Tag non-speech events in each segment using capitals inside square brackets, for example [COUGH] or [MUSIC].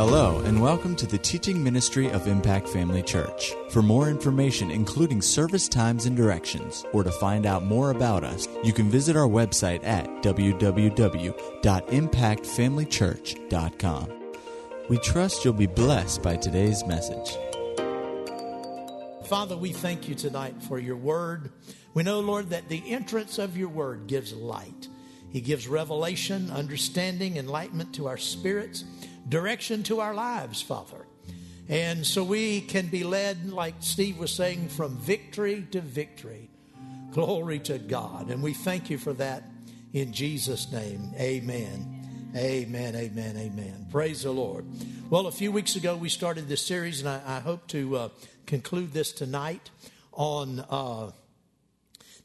Hello, and welcome to the teaching ministry of Impact Family Church. For more information, including service times and directions, or to find out more about us, you can visit our website at www.impactfamilychurch.com. We trust you'll be blessed by today's message. Father, we thank you tonight for your word. We know, Lord, that the entrance of your word gives light. He gives revelation, understanding, enlightenment to our spirits direction to our lives, Father. And so we can be led, like Steve was saying, from victory to victory. Glory to God. And we thank you for that in Jesus' name. Amen. Amen. Amen. Amen. Praise the Lord. Well, a few weeks ago, we started this series, and I, I hope to uh, conclude this tonight on uh,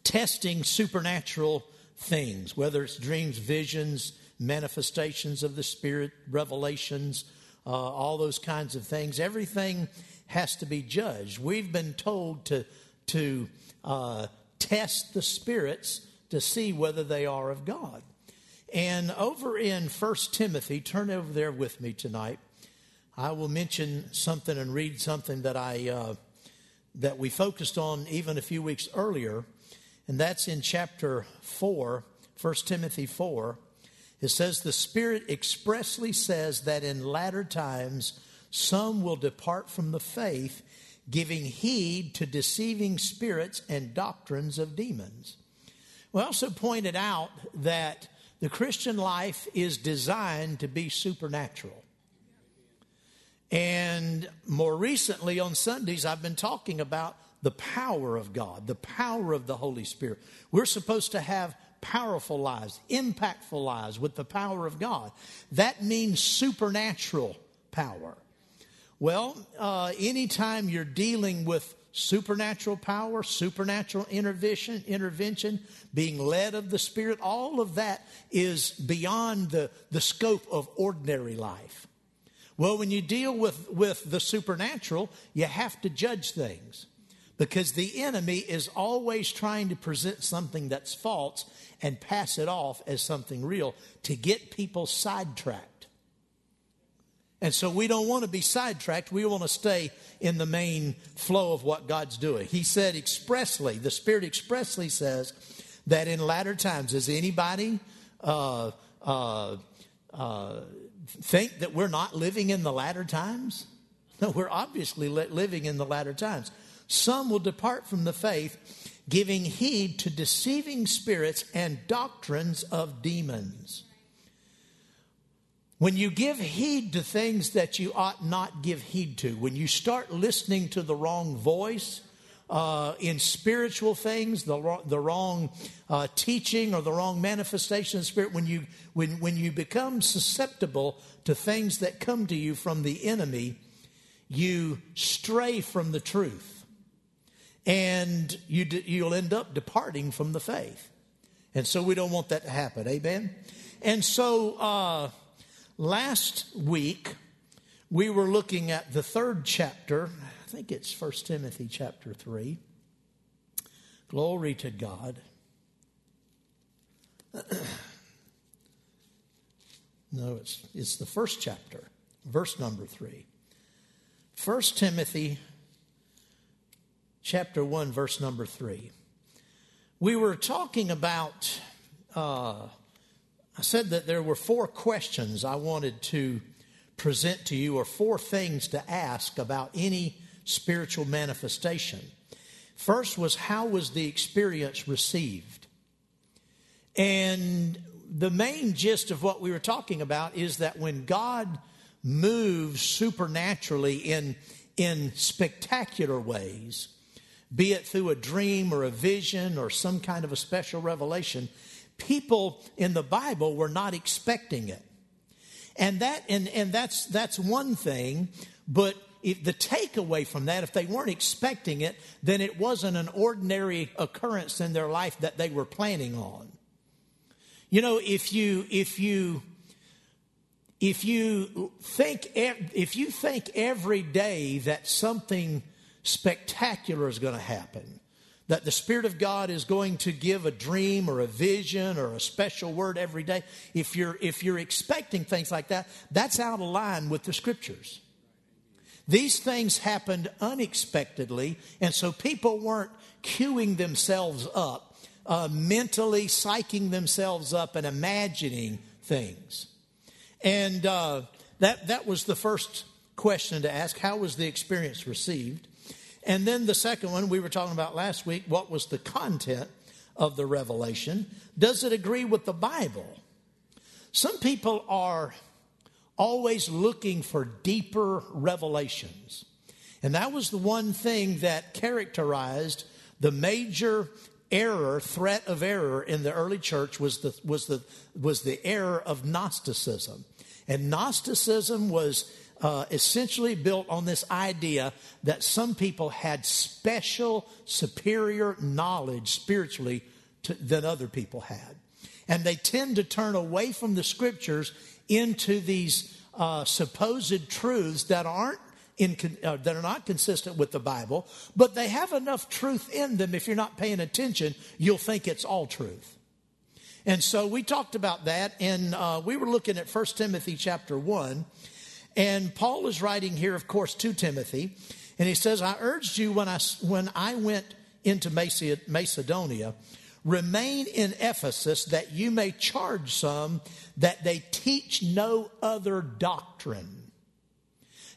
testing supernatural things, whether it's dreams, visions, manifestations of the Spirit, revelations, uh, all those kinds of things. Everything has to be judged. We've been told to, to uh, test the spirits to see whether they are of God. And over in First Timothy, turn over there with me tonight. I will mention something and read something that I uh, that we focused on even a few weeks earlier, and that's in chapter 4, 1 Timothy 4, it says, The Spirit expressly says that in latter times some will depart from the faith, giving heed to deceiving spirits and doctrines of demons. We also pointed out that the Christian life is designed to be supernatural. And more recently on Sundays, I've been talking about the power of God, the power of the Holy Spirit. We're supposed to have powerful lives, impactful lives with the power of God. That means supernatural power. Well, uh, anytime you're dealing with supernatural power, supernatural intervention, intervention, being led of the Spirit, all of that is beyond the, the scope of ordinary life. Well, when you deal with, with the supernatural, you have to judge things because the enemy is always trying to present something that's false and pass it off as something real to get people sidetracked. And so we don't want to be sidetracked. We want to stay in the main flow of what God's doing. He said expressly, the Spirit expressly says that in latter times, does anybody uh, uh, uh, think that we're not living in the latter times? [LAUGHS] No, we're obviously living in the latter times. Some will depart from the faith giving heed to deceiving spirits and doctrines of demons. When you give heed to things that you ought not give heed to, when you start listening to the wrong voice, uh, in spiritual things, the, the wrong uh, teaching or the wrong manifestation of spirit, when you, when, when you become susceptible to things that come to you from the enemy, you stray from the truth and you, you'll end up departing from the faith. And so we don't want that to happen. Amen? And so uh, last week, we were looking at the third chapter. I think it's First Timothy chapter 3. Glory to God. [CLEARS THROAT] no, it's, it's the first chapter, verse number 3. First Timothy chapter 1, verse number 3. We were talking about, uh, I said that there were four questions I wanted to present to you, or four things to ask about any spiritual manifestation. First was, how was the experience received? And the main gist of what we were talking about is that when God moves supernaturally in, in spectacular ways, be it through a dream or a vision or some kind of a special revelation, people in the Bible were not expecting it. And that and, and that's that's one thing, but if the takeaway from that, if they weren't expecting it, then it wasn't an ordinary occurrence in their life that they were planning on. You know, if you if you if you think if you think every day that something spectacular is going to happen. that the Spirit of God is going to give a dream or a vision or a special word every day, if you're, if you're expecting things like that, that's out of line with the Scriptures. These things happened unexpectedly, and so people weren't queuing themselves up, uh, mentally psyching themselves up and imagining things. And uh, that, that was the first question to ask How was the experience received? And then the second one we were talking about last week what was the content of the revelation? Does it agree with the Bible? Some people are always looking for deeper revelations. And that was the one thing that characterized the major error, threat of error in the early church was the, was the, was the error of Gnosticism. And Gnosticism was uh, essentially built on this idea that some people had special, superior knowledge spiritually to, than other people had. And they tend to turn away from the scriptures into these uh, supposed truths that aren't in, uh, that are not consistent with the Bible, but they have enough truth in them. If you're not paying attention, you'll think it's all truth. And so we talked about that, and uh, we were looking at 1 Timothy chapter 1. And Paul is writing here, of course, to Timothy, and he says, I urged you when I, when I went into Macedonia, remain in Ephesus that you may charge some that they teach no other doctrine.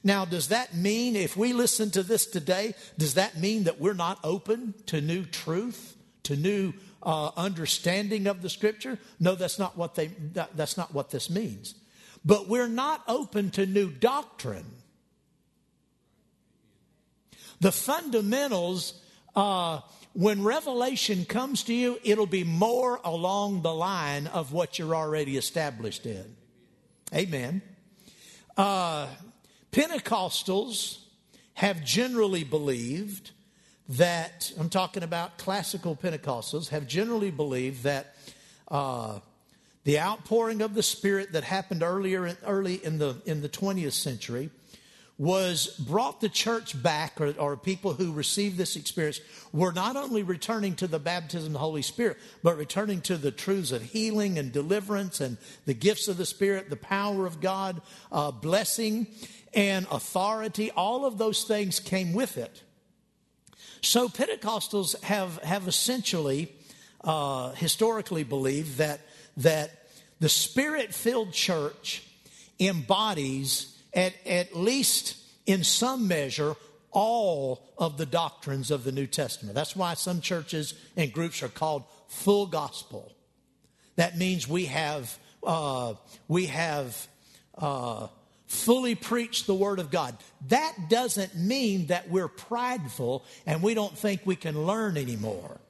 Now, does that mean if we listen to this today, does that mean that we're not open to new truth, to new uh, understanding of the scripture? No, that's not what they. That, that's not what this means. But we're not open to new doctrine. The fundamentals. Uh, when revelation comes to you, it'll be more along the line of what you're already established in. Amen. Uh, Pentecostals have generally believed that, I'm talking about classical Pentecostals, have generally believed that uh, the outpouring of the Spirit that happened earlier, early in the, in the 20th century was brought the church back, or, or, people who received this experience were not only returning to the baptism of the Holy Spirit, but returning to the truths of healing and deliverance and the gifts of the Spirit, the power of God, uh, blessing and authority. All of those things came with it. So Pentecostals have, have essentially, uh, historically believed that, that the spirit filled church embodies at, at least in some measure, all of the doctrines of the New Testament. That's why some churches and groups are called full gospel. That means we have uh, we have uh, fully preached the Word of God. That doesn't mean that we're prideful and we don't think we can learn anymore.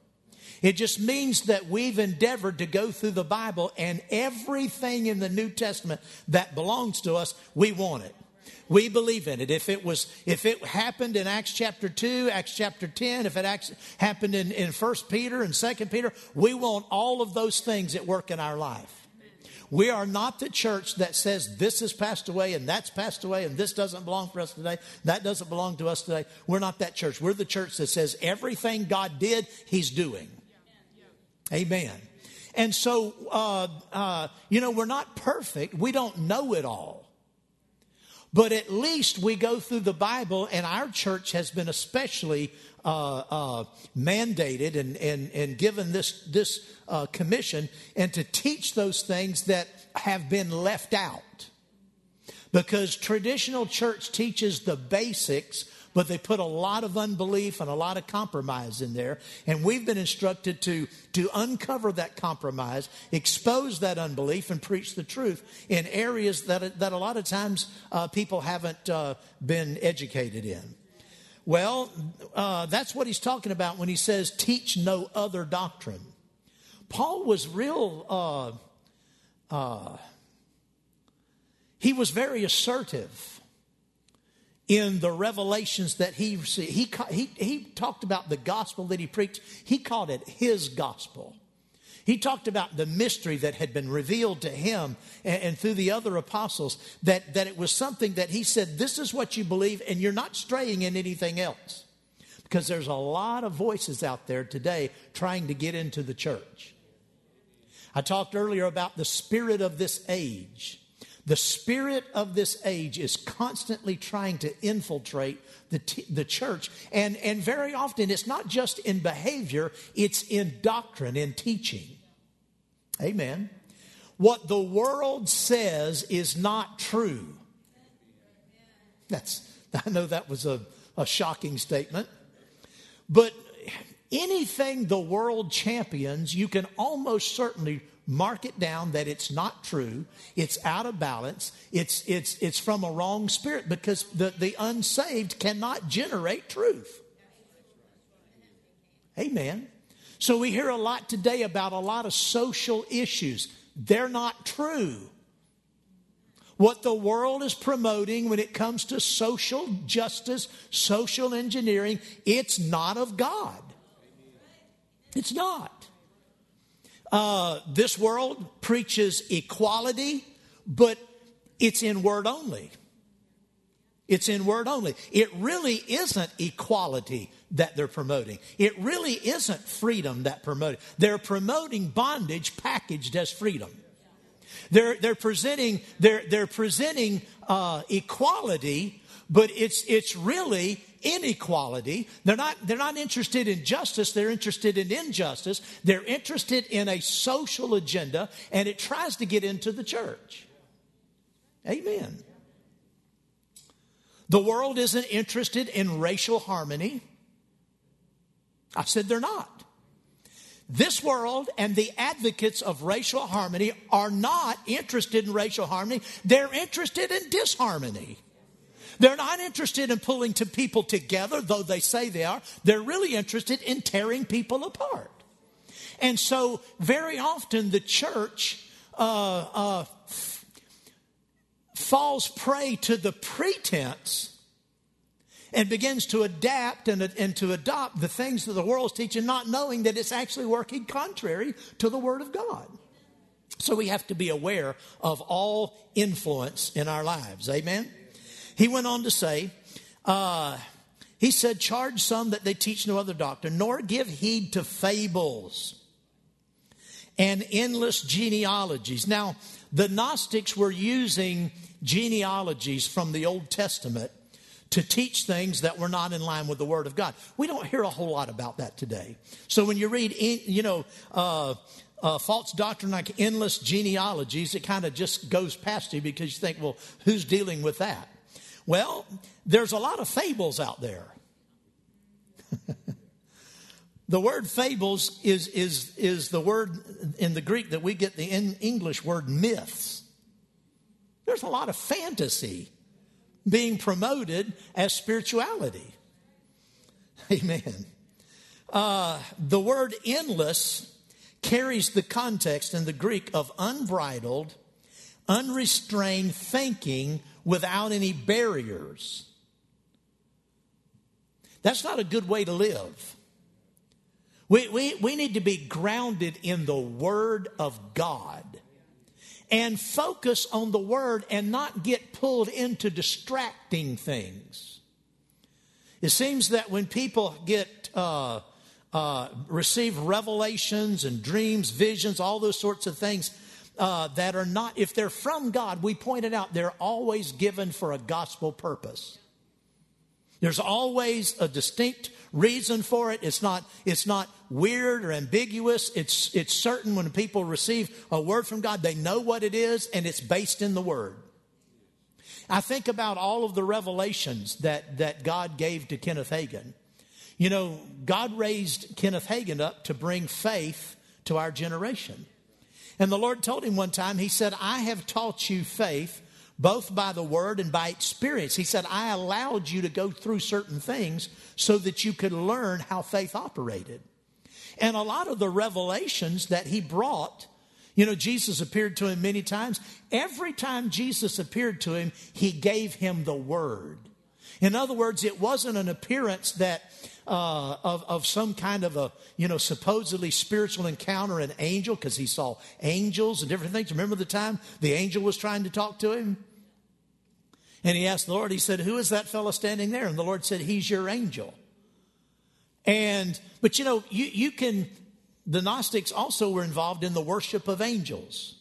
It just means that we've endeavored to go through the Bible and everything in the New Testament that belongs to us, we want it. We believe in it. If it was, if it happened in Acts chapter 2, Acts chapter 10, if it happened in, in 1 Peter and Second Peter, we want all of those things at work in our life. We are not the church that says this has passed away and that's passed away and this doesn't belong for us today, that doesn't belong to us today. We're not that church. We're the church that says everything God did, He's doing. Amen. And so, uh, uh, you know, we're not perfect. We don't know it all. But at least we go through the Bible, and our church has been especially uh, uh, mandated and, and, and given this, this uh, commission and to teach those things that have been left out. Because traditional church teaches the basics but they put a lot of unbelief and a lot of compromise in there. And we've been instructed to, to uncover that compromise, expose that unbelief, and preach the truth in areas that, that a lot of times uh, people haven't uh, been educated in. Well, uh, that's what he's talking about when he says, teach no other doctrine. Paul was real, uh, uh, he was very assertive in the revelations that he received. He, he, he talked about the gospel that he preached, he called it his gospel. He talked about the mystery that had been revealed to him and, and, through the other apostles, that, that it was something that he said, This is what you believe, and you're not straying in anything else. Because there's a lot of voices out there today trying to get into the church. I talked earlier about the spirit of this age. The spirit of this age is constantly trying to infiltrate the, t- the church. And, and very often it's not just in behavior, it's in doctrine, in teaching. Amen. What the world says is not true. That's, I know that was a, a shocking statement. But anything the world champions, you can almost certainly mark it down that it's not true, it's out of balance, it's, it's, it's from a wrong spirit because the, the unsaved cannot generate truth. Amen. So we hear a lot today about a lot of social issues. They're not true. What the world is promoting when it comes to social justice, social engineering, it's not of God. It's not. Uh, this world preaches equality, but it's in word only. It's in word only. It really isn't equality that they're promoting. It really isn't freedom that promoting. They're promoting bondage packaged as freedom. They're, they're presenting, they're, they're presenting uh, equality, but it's, it's really inequality. They're not, they're not interested in justice, they're interested in injustice. They're interested in a social agenda, and it tries to get into the church. Amen. The world isn't interested in racial harmony. I said they're not. This world and the advocates of racial harmony are not interested in racial harmony, they're interested in disharmony. They're not interested in pulling two people together, though they say they are. They're really interested in tearing people apart. And so, very often, the church uh, uh, falls prey to the pretense and begins to adapt and, and to adopt the things that the world's teaching, not knowing that it's actually working contrary to the Word of God. So we have to be aware of all influence in our lives. Amen? He went on to say, uh, he said, charge some that they teach no other doctrine, nor give heed to fables and endless genealogies. Now, the Gnostics were using genealogies from the Old Testament to teach things that were not in line with the Word of God. We don't hear a whole lot about that today. So when you read, you know, uh, uh, false doctrine like endless genealogies, it kind of just goes past you because you think, well, who's dealing with that? Well, there's a lot of fables out there. [LAUGHS] the word fables is, is, is the word in the Greek that we get the English word myths. There's a lot of fantasy being promoted as spirituality. [LAUGHS] Amen. Uh, the word endless carries the context in the Greek of unbridled, unrestrained thinking without any barriers. That's not a good way to live. We, we, we need to be grounded in the Word of God and focus on the Word and not get pulled into distracting things. It seems that when people get uh, uh, receive revelations and dreams, visions, all those sorts of things, uh, that are not, if they're from God, we pointed out they're always given for a gospel purpose. There's always a distinct reason for it. It's not, it's not weird or ambiguous. It's, it's certain when people receive a word from God, they know what it is and it's based in the word. I think about all of the revelations that, that God gave to Kenneth Hagin. You know, God raised Kenneth Hagin up to bring faith to our generation. And the Lord told him one time, He said, I have taught you faith both by the word and by experience. He said, I allowed you to go through certain things so that you could learn how faith operated. And a lot of the revelations that he brought, you know, Jesus appeared to him many times. Every time Jesus appeared to him, he gave him the word. In other words, it wasn't an appearance that uh, of, of some kind of a, you know, supposedly spiritual encounter, an angel, because he saw angels and different things. Remember the time the angel was trying to talk to him? And he asked the Lord, he said, Who is that fellow standing there? And the Lord said, He's your angel. And, but you know, you, you can, the Gnostics also were involved in the worship of angels.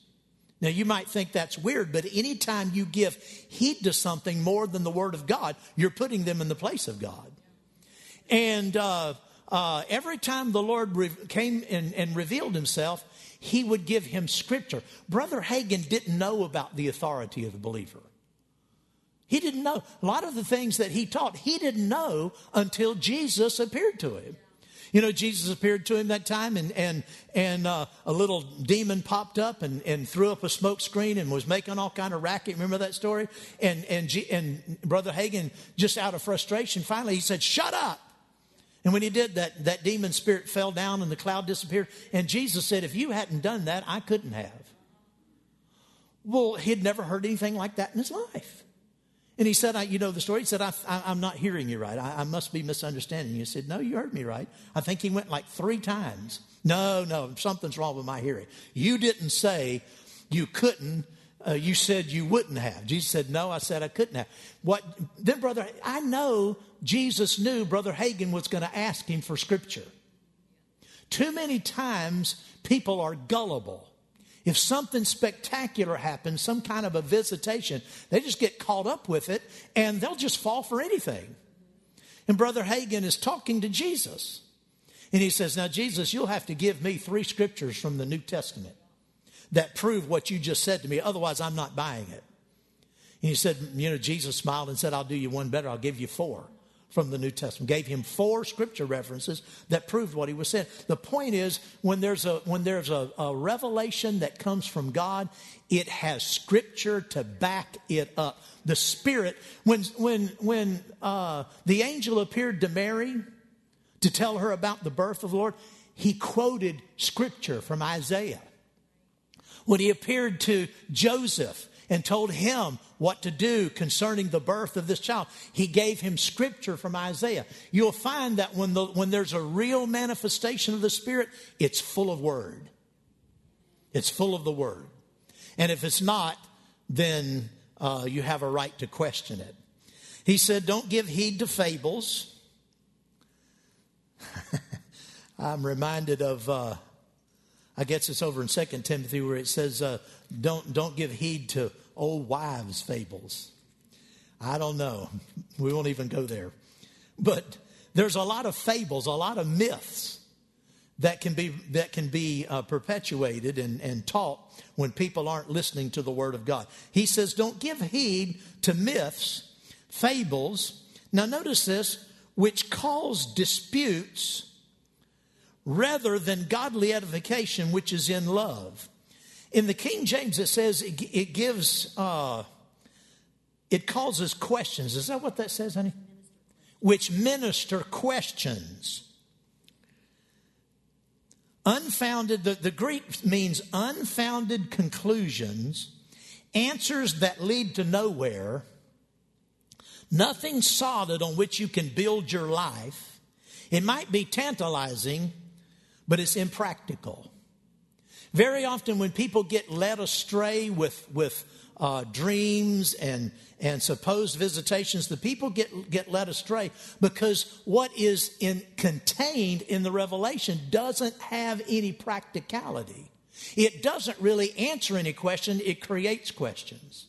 Now, you might think that's weird, but anytime you give heed to something more than the Word of God, you're putting them in the place of God. And uh, uh, every time the Lord re- came and, and revealed Himself, He would give him Scripture. Brother Hagin didn't know about the authority of the believer. He didn't know. A lot of the things that he taught, he didn't know until Jesus appeared to him. You know, Jesus appeared to him that time, and and and uh, a little demon popped up and, and threw up a smoke screen and was making all kind of racket. Remember that story? And and G, and Brother Hagin, just out of frustration, finally he said, "Shut up." And when he did that, that demon spirit fell down and the cloud disappeared. And Jesus said, "If you hadn't done that, I couldn't have." Well, he'd never heard anything like that in his life. And he said, I, You know the story? He said, I, am not hearing you right. I, I, must be misunderstanding you. He said, No, you heard me right. I think he went like three times. No, no, something's wrong with my hearing. You didn't say you couldn't. Uh, you said you wouldn't have. Jesus said, No, I said I couldn't have. What? Then, brother, I know Jesus knew Brother Hagin was going to ask him for scripture. Too many times people are gullible. If something spectacular happens, some kind of a visitation, they just get caught up with it and they'll just fall for anything. And Brother Hagin is talking to Jesus. And he says, Now, Jesus, you'll have to give me three scriptures from the New Testament that prove what you just said to me. Otherwise, I'm not buying it. And he said, You know, Jesus smiled and said, I'll do you one better. I'll give you four from the New Testament. Gave him four scripture references that proved what he was saying. The point is, when there's a when there's a, a revelation that comes from God, it has scripture to back it up. The Spirit, when when when uh, the angel appeared to Mary to tell her about the birth of the Lord, he quoted scripture from Isaiah. When he appeared to Joseph and told him what to do concerning the birth of this child. He gave him scripture from Isaiah. You'll find that when, the, when there's a real manifestation of the Spirit, it's full of word. It's full of the word. And if it's not, then uh, you have a right to question it. He said, Don't give heed to fables. [LAUGHS] I'm reminded of, uh, I guess it's over in 2 Timothy where it says, uh, don't, don't give heed to old wives' fables. I don't know. [LAUGHS] We won't even go there. But there's a lot of fables, a lot of myths that can be, that can be uh, perpetuated and, and taught when people aren't listening to the Word of God. He says, don't give heed to myths, fables. Now, notice this, which cause disputes rather than godly edification, which is in love. In the King James, it says it, it gives, uh, it causes questions. Is that what that says, honey? Which minister questions. Unfounded, the, the Greek means unfounded conclusions, answers that lead to nowhere, nothing solid on which you can build your life. It might be tantalizing, but it's impractical. Very often, when people get led astray with, with uh, dreams and, and supposed visitations, the people get, get led astray because what is in, contained in the revelation doesn't have any practicality. It doesn't really answer any question, it creates questions.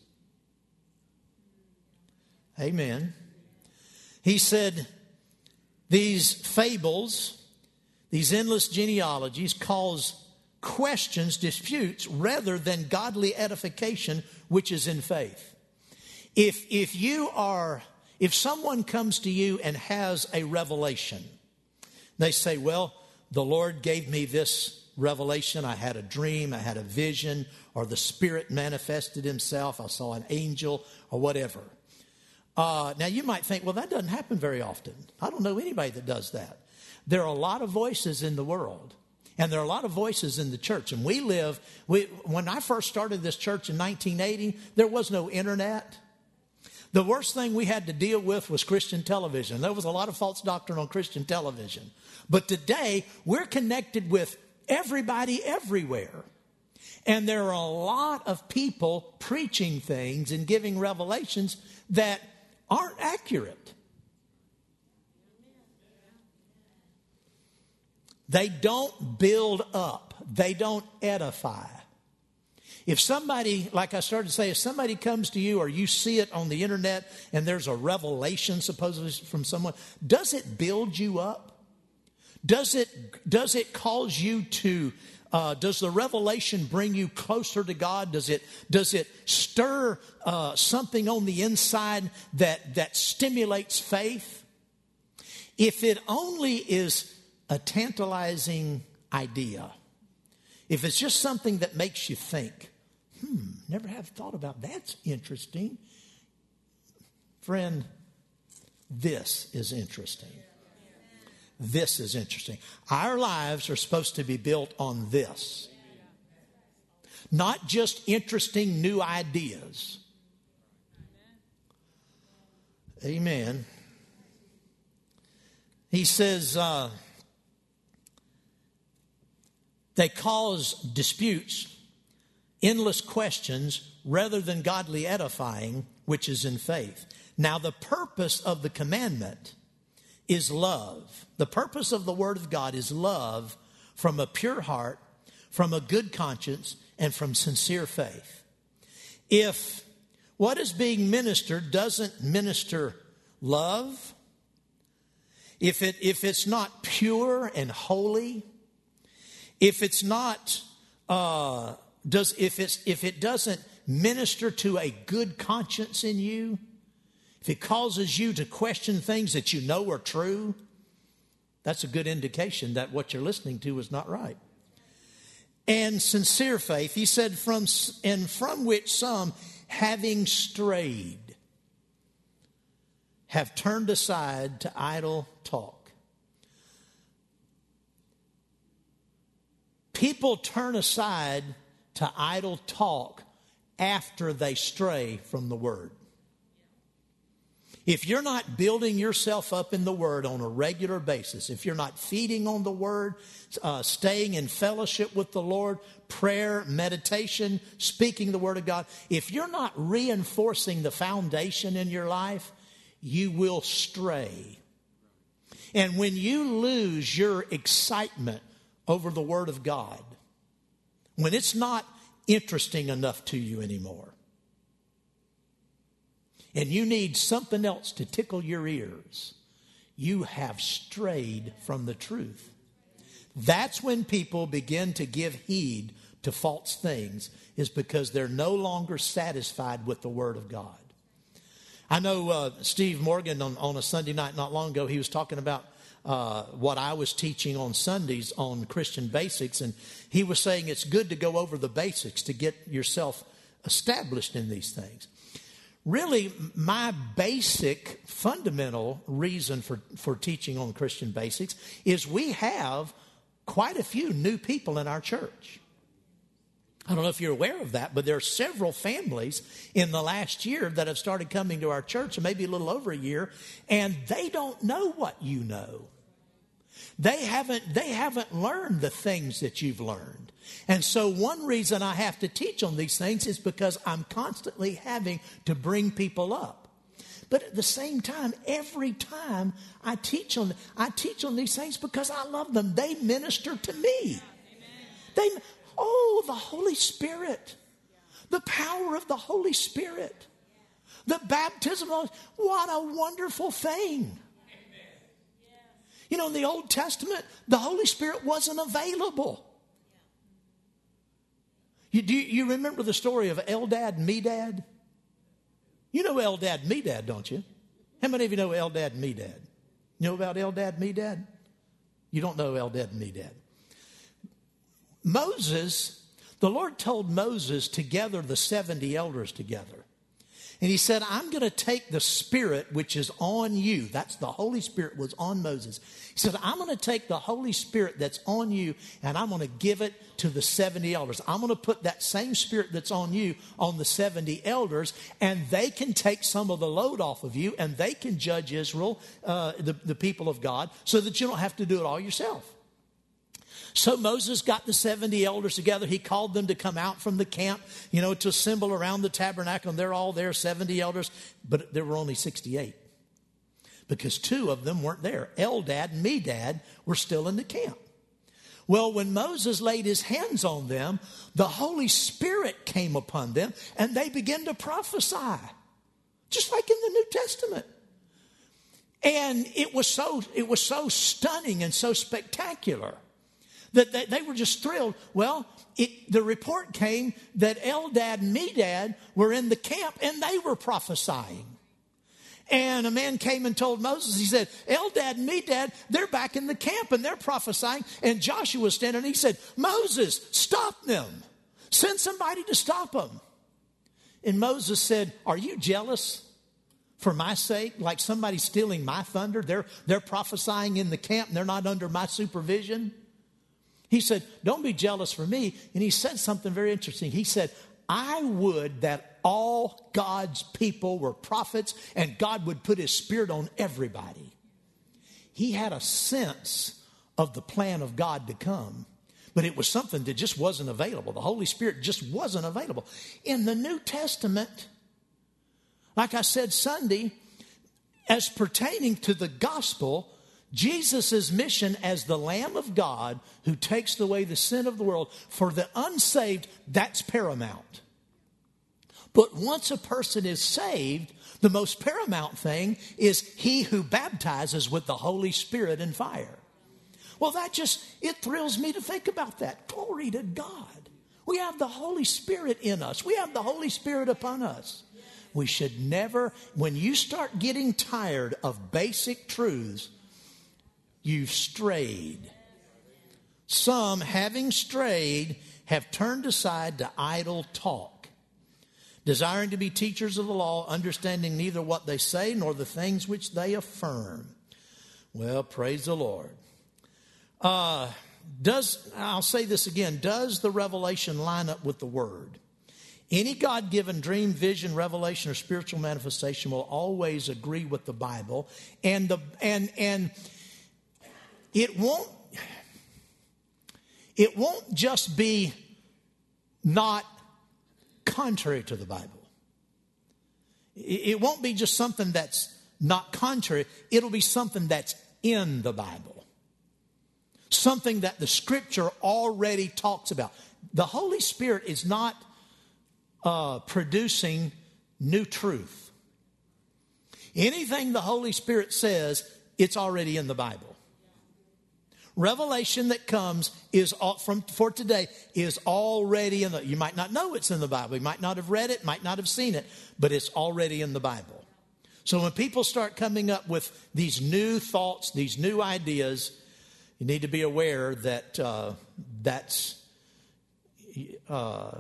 Amen. He said, These fables, these endless genealogies, cause questions, disputes, rather than godly edification, which is in faith. If, if you are, if someone comes to you and has a revelation, they say, Well, the Lord gave me this revelation. I had a dream, I had a vision, or the Spirit manifested Himself. I saw an angel, or whatever. Uh, now, you might think, well, that doesn't happen very often. I don't know anybody that does that. There are a lot of voices in the world. And there are a lot of voices in the church. And we live, we, when I first started this church in 1980, there was no internet. The worst thing we had to deal with was Christian television. There was a lot of false doctrine on Christian television. But today, we're connected with everybody everywhere. And there are a lot of people preaching things and giving revelations that aren't accurate. They don't build up, they don't edify. If somebody, like I started to say, if somebody comes to you or you see it on the internet and there's a revelation supposedly from someone, does it build you up? Does it, does it cause you to, uh, does the revelation bring you closer to God? Does it, does it stir uh, something on the inside that, that stimulates faith? If it only is a tantalizing idea, if it's just something that makes you think, hmm, never have thought about that's interesting. Friend, this is interesting. This is interesting. Our lives are supposed to be built on this. Not just interesting new ideas. Amen. He says uh, they cause disputes, endless questions, rather than godly edifying, which is in faith. Now, the purpose of the commandment is love. The purpose of the Word of God is love from a pure heart, from a good conscience, and from sincere faith. If what is being ministered doesn't minister love, if, it, if it's not pure and holy, if it's not, uh, does, if, it's, if it doesn't minister to a good conscience in you, if it causes you to question things that you know are true, that's a good indication that what you're listening to is not right. And sincere faith, he said, from, and from which some, having strayed, have turned aside to idle talk. People turn aside to idle talk after they stray from the word. If you're not building yourself up in the Word on a regular basis, if you're not feeding on the Word, uh, staying in fellowship with the Lord, prayer, meditation, speaking the Word of God, if you're not reinforcing the foundation in your life, you will stray. And when you lose your excitement over the Word of God, when it's not interesting enough to you anymore, and you need something else to tickle your ears, you have strayed from the truth. That's when people begin to give heed to false things, is because they're no longer satisfied with the Word of God. I know uh, Steve Morgan on, on a Sunday night not long ago, he was talking about uh, what I was teaching on Sundays on Christian basics, and he was saying it's good to go over the basics to get yourself established in these things. Really my basic fundamental reason for, for teaching on christian basics is we have quite a few new people in our church i don't know if you're aware of that but there are several families in the last year that have started coming to our church maybe a little over a year and they don't know what you know they haven't, they haven't learned the things that you've learned. And so, one reason I have to teach on these things is because I'm constantly having to bring people up. But at the same time, every time I teach on, I teach on these things because I love them. They minister to me. They, oh, the Holy Spirit, the power of the Holy Spirit, the baptism. Of, what a wonderful thing! You know, in the Old Testament, the Holy Spirit wasn't available. You, do you remember the story of Eldad and Medad? You know Eldad and Medad, don't you? How many of you know Eldad and Medad? You know about Eldad and Medad? You don't know Eldad and Medad. Moses, the Lord told Moses to gather the 70 elders together. And he said, I'm going to take the Spirit which is on you. That's the Holy Spirit was on Moses. He said, I'm going to take the Holy Spirit that's on you and I'm going to give it to the 70 elders. I'm going to put that same Spirit that's on you on the 70 elders and they can take some of the load off of you and they can judge Israel, uh, the, the people of God, so that you don't have to do it all yourself. So Moses got the 70 elders together. He called them to come out from the camp, you know, to assemble around the tabernacle. And they're all there, 70 elders, but there were only 68 because two of them weren't there. Eldad and Medad were still in the camp. Well, when Moses laid his hands on them, the Holy Spirit came upon them and they began to prophesy, just like in the New Testament. And it was so, it was so stunning and so spectacular that they, they were just thrilled. Well, it, the report came that Eldad and Medad were in the camp and they were prophesying. And a man came and told Moses, he said, Eldad and Medad, they're back in the camp and they're prophesying. And Joshua was standing and he said, Moses, stop them. Send somebody to stop them. And Moses said, Are you jealous for my sake? Like somebody stealing my thunder? They're, they're prophesying in the camp and they're not under my supervision. He said, Don't be jealous for me. And he said something very interesting. He said, I would that all God's people were prophets and God would put his spirit on everybody. He had a sense of the plan of God to come, but it was something that just wasn't available. The Holy Spirit just wasn't available. In the New Testament, like I said Sunday, as pertaining to the gospel, Jesus' mission as the Lamb of God who takes away the sin of the world, for the unsaved, that's paramount. But once a person is saved, the most paramount thing is he who baptizes with the Holy Spirit and fire. Well, that just, it thrills me to think about that. Glory to God. We have the Holy Spirit in us, we have the Holy Spirit upon us. We should never, when you start getting tired of basic truths, you've strayed. Some, having strayed, have turned aside to idle talk, desiring to be teachers of the law, understanding neither what they say nor the things which they affirm. Well, praise the Lord. Uh, does I'll say this again? Does the revelation line up with the word? Any God given dream, vision, revelation, or spiritual manifestation will always agree with the Bible. And the and and it won't it won't just be not contrary to the Bible. It won't be just something that's not contrary, it'll be something that's in the Bible. Something that the scripture already talks about. The Holy Spirit is not uh, producing new truth. Anything the Holy Spirit says, it's already in the Bible revelation that comes is all, from for today is already in the you might not know it's in the bible. You might not have read it might not have seen it but it's already in the bible. So when people start coming up with these new thoughts these new ideas you need to be aware that uh, that's uh,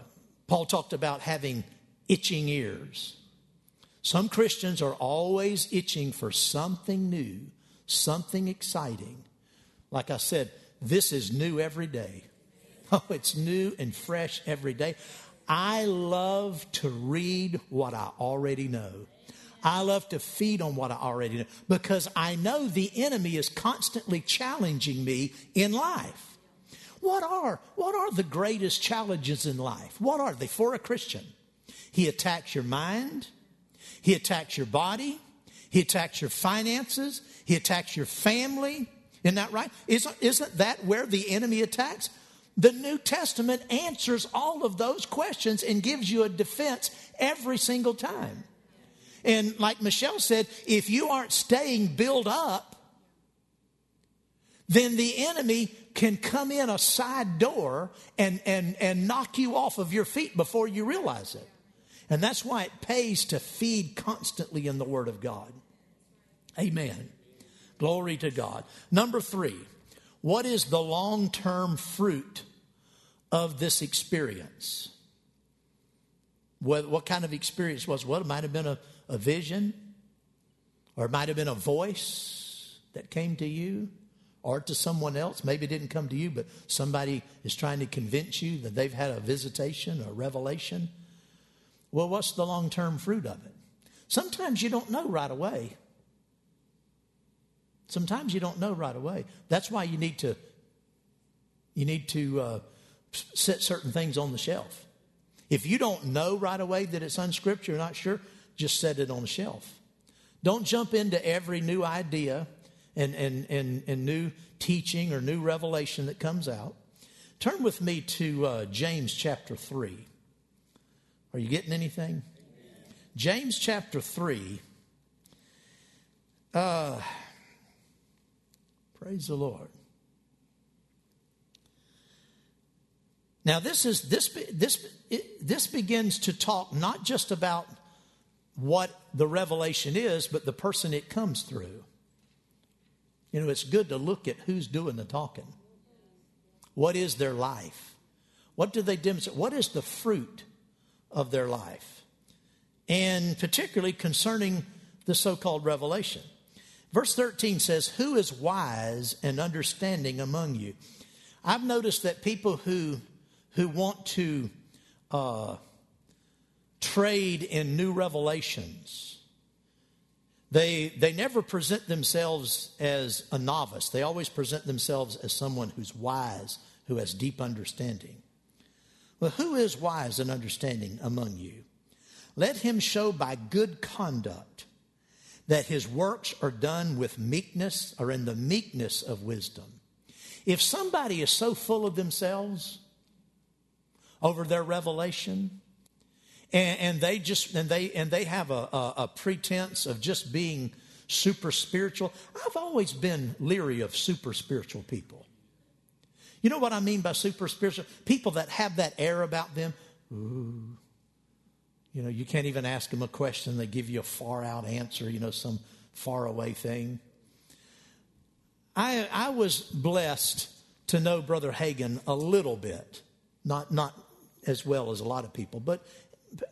paul talked about having itching ears. Some christians are always itching for something new something exciting like I said, this is new every day. [LAUGHS] Oh, it's new and fresh every day. I love to read what I already know. I love to feed on what I already know because I know the enemy is constantly challenging me in life. What are what are the greatest challenges in life? What are they for a Christian? He attacks your mind, he attacks your body, he attacks your finances, he attacks your family, isn't that right? Isn't, isn't that where the enemy attacks? The New Testament answers all of those questions and gives you a defense every single time. And like Michelle said, if you aren't staying built up, then the enemy can come in a side door and, and, and knock you off of your feet before you realize it. And that's why it pays to feed constantly in the Word of God. Amen. Glory to God. Number three, what is the long term fruit of this experience? What, what, kind of experience was? Well, it might have been a, a vision, or it might have been a voice that came to you or to someone else. Maybe it didn't come to you, but somebody is trying to convince you that they've had a visitation, a revelation. Well, what's the long term fruit of it? Sometimes you don't know right away. Sometimes you don't know right away. That's why you need to you need to uh, set certain things on the shelf. If you don't know right away that it's unscripture, you're not sure, just set it on the shelf. Don't jump into every new idea and, and, and, and new teaching or new revelation that comes out. Turn with me to uh, James chapter 3. Are you getting anything? James chapter 3. Uh, praise the Lord. Now, this is this this this begins to talk not just about what the revelation is, but the person it comes through. You know, it's good to look at who's doing the talking. What is their life? What do they demonstrate? What is the fruit of their life? And particularly concerning the so called revelation. Verse 13 says, Who is wise and understanding among you? I've noticed that people who, who want to uh, trade in new revelations, they, they never present themselves as a novice. They always present themselves as someone who's wise, who has deep understanding. Well, who is wise and understanding among you? Let him show by good conduct that his works are done with meekness or in the meekness of wisdom. If somebody is so full of themselves over their revelation, and, and they just and they and they have a, a, a pretense of just being super spiritual. I've always been leery of super spiritual people. You know what I mean by super spiritual? People that have that air about them. Ooh. You know, you can't even ask them a question, they give you a far out answer, you know, some far away thing. I, I was blessed to know Brother Hagin a little bit, not, not as well as a lot of people, but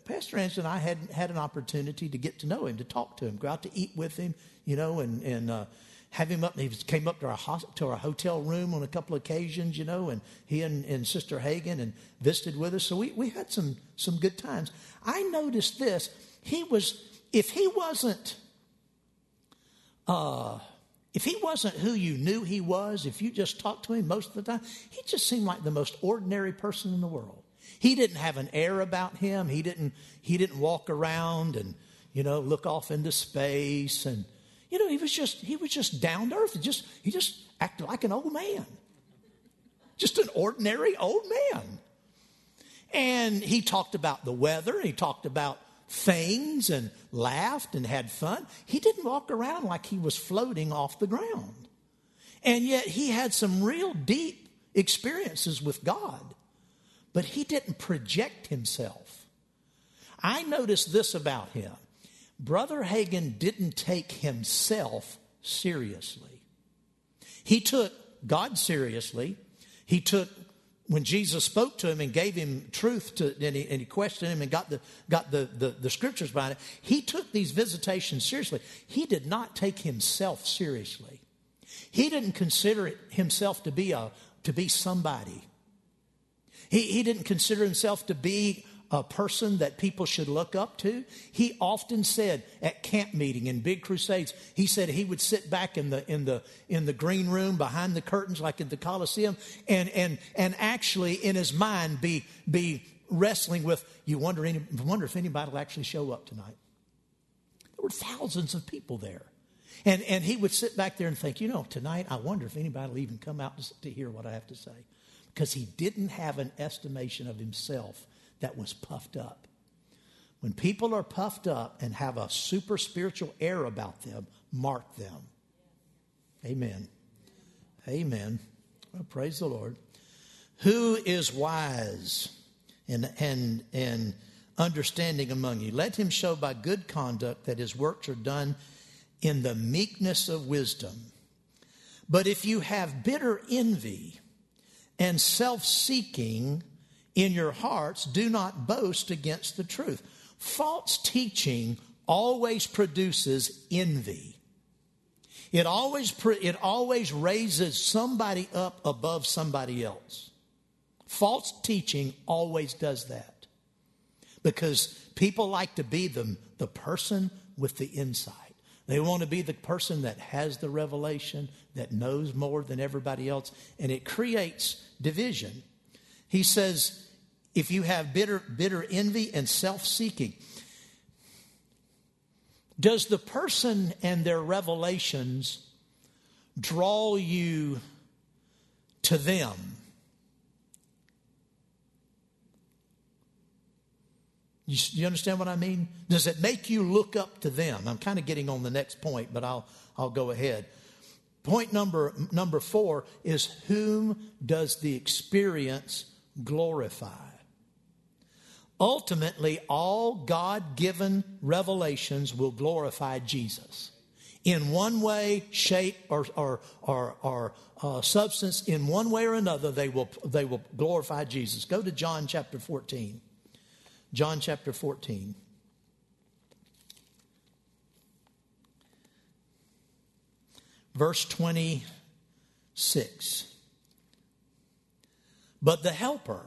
Pastor Anderson and I had had an opportunity to get to know him, to talk to him, go out to eat with him, you know, and and uh, have him up. He came up to our to our hotel room on a couple of occasions, you know, and he and, and Sister Hagin and visited with us. So we we had some some good times. I noticed this. He was if he wasn't. Uh, if he wasn't who you knew he was, if you just talked to him most of the time, he just seemed like the most ordinary person in the world. He didn't have an air about him. He didn't, he didn't walk around and, you know, look off into space. And, you know, he was just, he was just down to earth. He just, he just acted like an old man. Just an ordinary old man. And he talked about the weather. He talked about things and laughed and had fun. He didn't walk around like he was floating off the ground. And yet he had some real deep experiences with God but he didn't project himself. I noticed this about him. Brother Hagin didn't take himself seriously. He took God seriously. He took when Jesus spoke to him and gave him truth to, and he, and he questioned him and got the got the, the, the scriptures behind it, he took these visitations seriously. He did not take himself seriously. He didn't consider himself to be a to be somebody. He, he didn't consider himself to be a person that people should look up to. He often said at camp meeting and big crusades, he said he would sit back in the in the in the green room behind the curtains like at the Coliseum and and and actually in his mind be be wrestling with you wonder any, wonder if anybody will actually show up tonight. There were thousands of people there. And and he would sit back there and think, you know, tonight I wonder if anybody will even come out to, to hear what I have to say because he didn't have an estimation of himself that was puffed up. When people are puffed up and have a super spiritual air about them, mark them. Amen. Amen. Well, praise the Lord. Who is wise and, and, and understanding among you? Let him show by good conduct that his works are done in the meekness of wisdom. But if you have bitter envy, and self seeking in your hearts, do not boast against the truth. False teaching always produces envy. It always, it always raises somebody up above somebody else. False teaching always does that because people like to be the, the person with the insight. They want to be the person that has the revelation, that knows more than everybody else, and it creates division. He says, if you have bitter, bitter envy and self seeking, does the person and their revelations draw you to them? You, you, understand what I mean? Does it make you look up to them? I'm kind of getting on the next point, but I'll, I'll go ahead. Point number, number four is whom does the experience glorify? Ultimately, all God given revelations will glorify Jesus. In one way, shape, or, or, or, or uh, substance, in one way or another, they will, they will glorify Jesus. Go to John chapter 14. John chapter 14. Verse 26. But the Helper,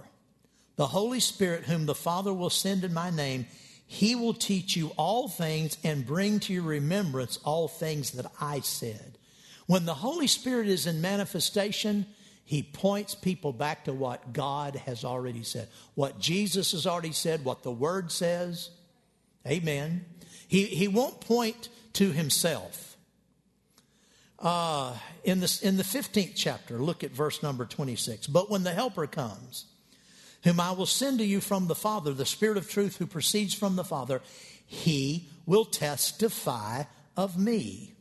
the Holy Spirit, whom the Father will send in my name, he will teach you all things and bring to your remembrance all things that I said. When the Holy Spirit is in manifestation, he points people back to what God has already said, what Jesus has already said, what the Word says. Amen. He, he won't point to himself. Uh, in, this, in the 15th chapter, look at verse number 26. But when the Helper comes, whom I will send to you from the Father, the Spirit of truth who proceeds from the Father, he will testify of me.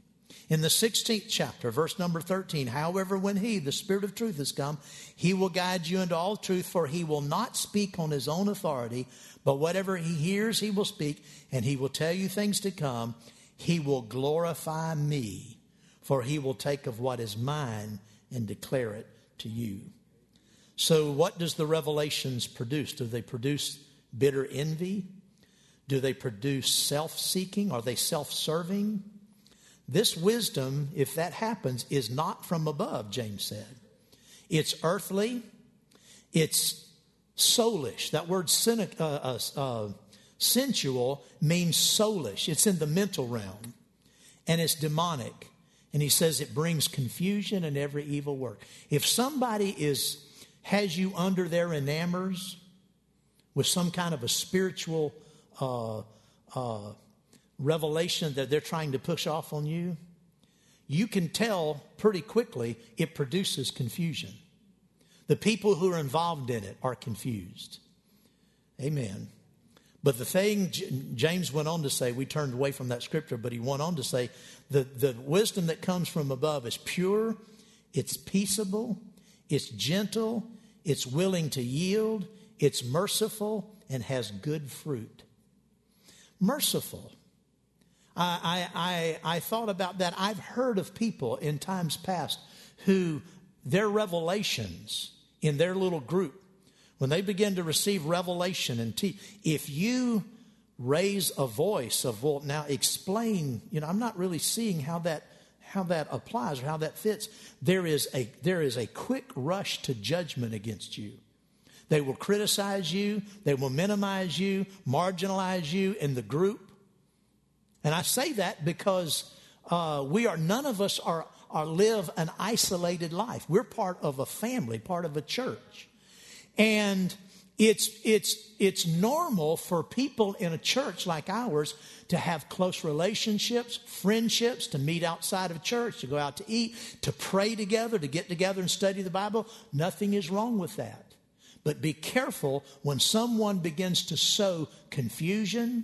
In the 16th chapter, verse number 13, however, when he, the Spirit of truth, has come, he will guide you into all truth, for he will not speak on his own authority, but whatever he hears, he will speak, and he will tell you things to come. He will glorify me, for he will take of what is mine and declare it to you. So, what does the revelations produce? Do they produce bitter envy? Do they produce self seeking? Are they self serving? This wisdom, if that happens, is not from above, James said. It's earthly, it's soulish. That word cynic, uh, uh, uh, sensual means soulish, it's in the mental realm, and it's demonic. And he says it brings confusion and every evil work. If somebody is has you under their enamors with some kind of a spiritual uh, uh, revelation that they're trying to push off on you, you can tell pretty quickly it produces confusion. The people who are involved in it are confused. Amen. But the thing James went on to say, we turned away from that scripture, but he went on to say the, the wisdom that comes from above is pure, it's peaceable, it's gentle, it's willing to yield, it's merciful, and has good fruit. Merciful. I, I, I, I thought about that. I've heard of people in times past who their revelations in their little group, when they begin to receive revelation and teach, if you raise a voice of, well, now explain, you know, I'm not really seeing how that how that applies or how that fits. There is a there is a quick rush to judgment against you. They will criticize you, they will minimize you, marginalize you in the group. And I say that because uh, we are, none of us are, are live an isolated life. We're part of a family, part of a church. And it's, it's, it's normal for people in a church like ours to have close relationships, friendships, to meet outside of church, to go out to eat, to pray together, to get together and study the Bible. Nothing is wrong with that. But be careful when someone begins to sow confusion,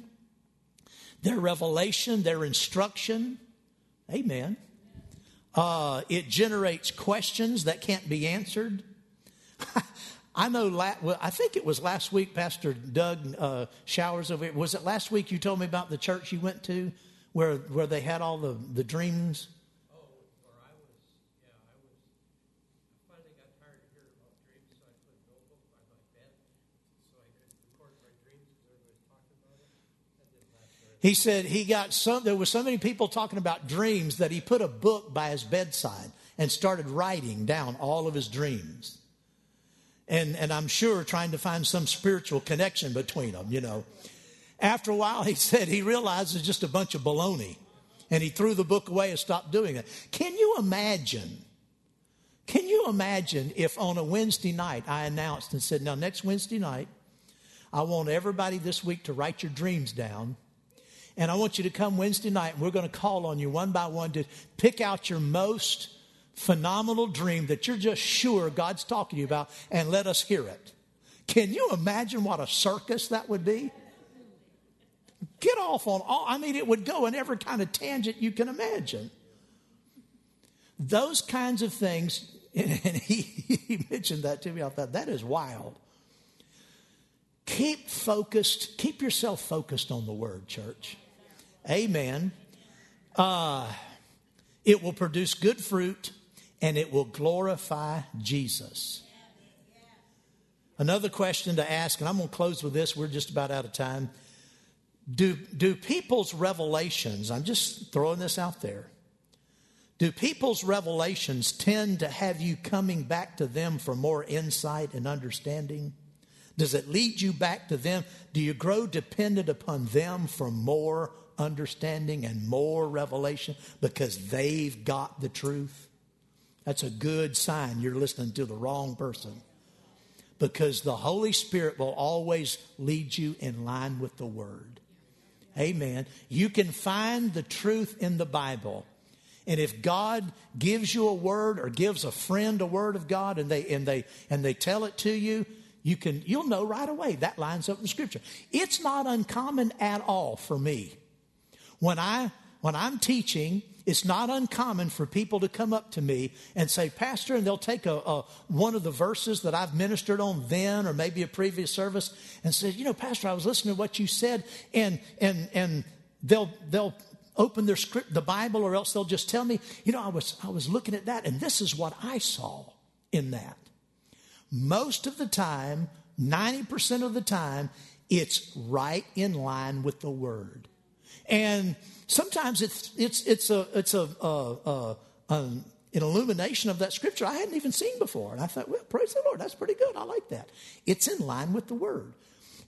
their revelation, their instruction. Amen. Uh, it generates questions that can't be answered. [LAUGHS] I know, la- well, I think it was last week, Pastor Doug uh, Showers over here. Was it last week you told me about the church you went to where, where they had all the, the dreams? Oh or I was yeah I was I got tired of hearing about dreams so I put a notebook by my bed so I couldn't record my dreams as everybody talked about it. He said he got some, there were so many people talking about dreams that he put a book by his bedside and started writing down all of his dreams. And, and I'm sure trying to find some spiritual connection between them, you know. After a while, [LAUGHS] he said he realized it's just a bunch of baloney. And he threw the book away and stopped doing it. Can you imagine? Can you imagine if on a Wednesday night I announced and said, now next Wednesday night, I want everybody this week to write your dreams down and I want you to come Wednesday night and we're going to call on you one by one to pick out your most phenomenal dream that you're just sure God's talking to you about and let us hear it. Can you imagine what a circus that would be? Get off on all, I mean, it would go in every kind of tangent you can imagine. Those kinds of things, [LAUGHS] and he, he mentioned that to me. I thought, that is wild. Keep focused, keep yourself focused on the word, church. Amen. Uh, it will produce good fruit and it will glorify Jesus. Another question to ask, and I'm going to close with this, we're just about out of time. Do, do people's revelations, I'm just throwing this out there, do people's revelations tend to have you coming back to them for more insight and understanding? Does it lead you back to them? Do you grow dependent upon them for more understanding and more revelation because they've got the truth? That's a good sign you're listening to the wrong person. Because the Holy Spirit will always lead you in line with the Word. Amen. You can find the truth in the Bible. And if God gives you a word or gives a friend a word of God and they and they and they tell it to you, you can you'll know right away that lines up with scripture. It's not uncommon at all for me. When I when I'm teaching, it's not uncommon for people to come up to me and say, Pastor, and they'll take a, a, one of the verses that I've ministered on then or maybe a previous service and say, you know, Pastor, I was listening to what you said, and and and they'll they'll open their script, the Bible, or else they'll just tell me, you know, I was I was looking at that, and this is what I saw in that. Most of the time, 90% of the time, it's right in line with the word. And sometimes it's, it's, it's, a, it's a, a, a, an illumination of that scripture I hadn't even seen before. And I thought, well, praise the Lord, that's pretty good. I like that. It's in line with the word.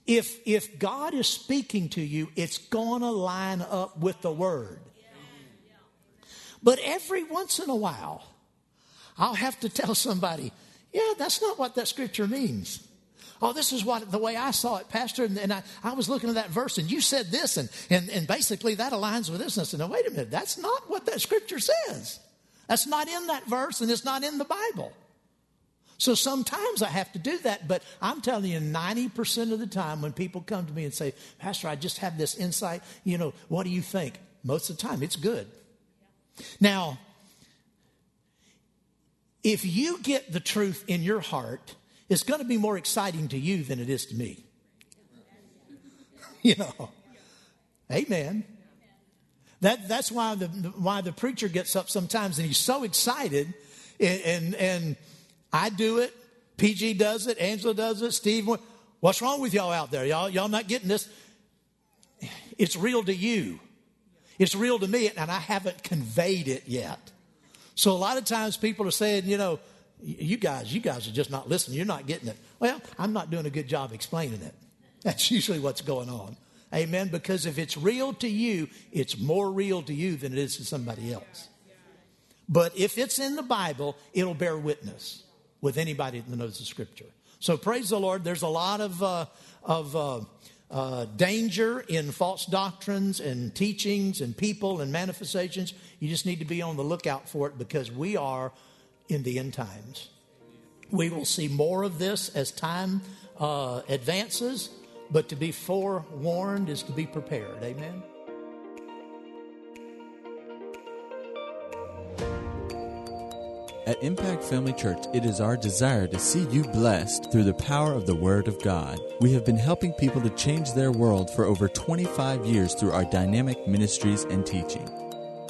If, if God is speaking to you, it's going to line up with the word. But every once in a while, I'll have to tell somebody, yeah, that's not what that scripture means. Oh, this is what the way I saw it, Pastor. And, and I, I, was looking at that verse, and you said this, and, and, and basically that aligns with this. And I said, no, wait a minute, that's not what that scripture says. That's not in that verse, and it's not in the Bible. So sometimes I have to do that, but I'm telling you, 90% of the time when people come to me and say, Pastor, I just have this insight, you know, what do you think? Most of the time, it's good. Now, if you get the truth in your heart, it's going to be more exciting to you than it is to me. [LAUGHS] you know, amen. That, that's why the, why the preacher gets up sometimes and he's so excited. And, and, and I do it, PG does it, Angela does it, Steve. What's wrong with y'all out there? Y'all, y'all not getting this? It's real to you. It's real to me, and I haven't conveyed it yet. So a lot of times people are saying, you know, you guys, you guys are just not listening. You're not getting it. Well, I'm not doing a good job explaining it. [LAUGHS] That's usually what's going on. Amen. Because if it's real to you, it's more real to you than it is to somebody else. But if it's in the Bible, it'll bear witness with anybody that knows the scripture. So praise the Lord. There's a lot of, uh, of uh, uh, danger in false doctrines and teachings and people and manifestations. You just need to be on the lookout for it because we are in the end times. We will see more of this as time uh, advances, but to be forewarned is to be prepared. Amen. At Impact Family Church, it is our desire to see you blessed through the power of the Word of God. We have been helping people to change their world for over 25 years through our dynamic ministries and teaching.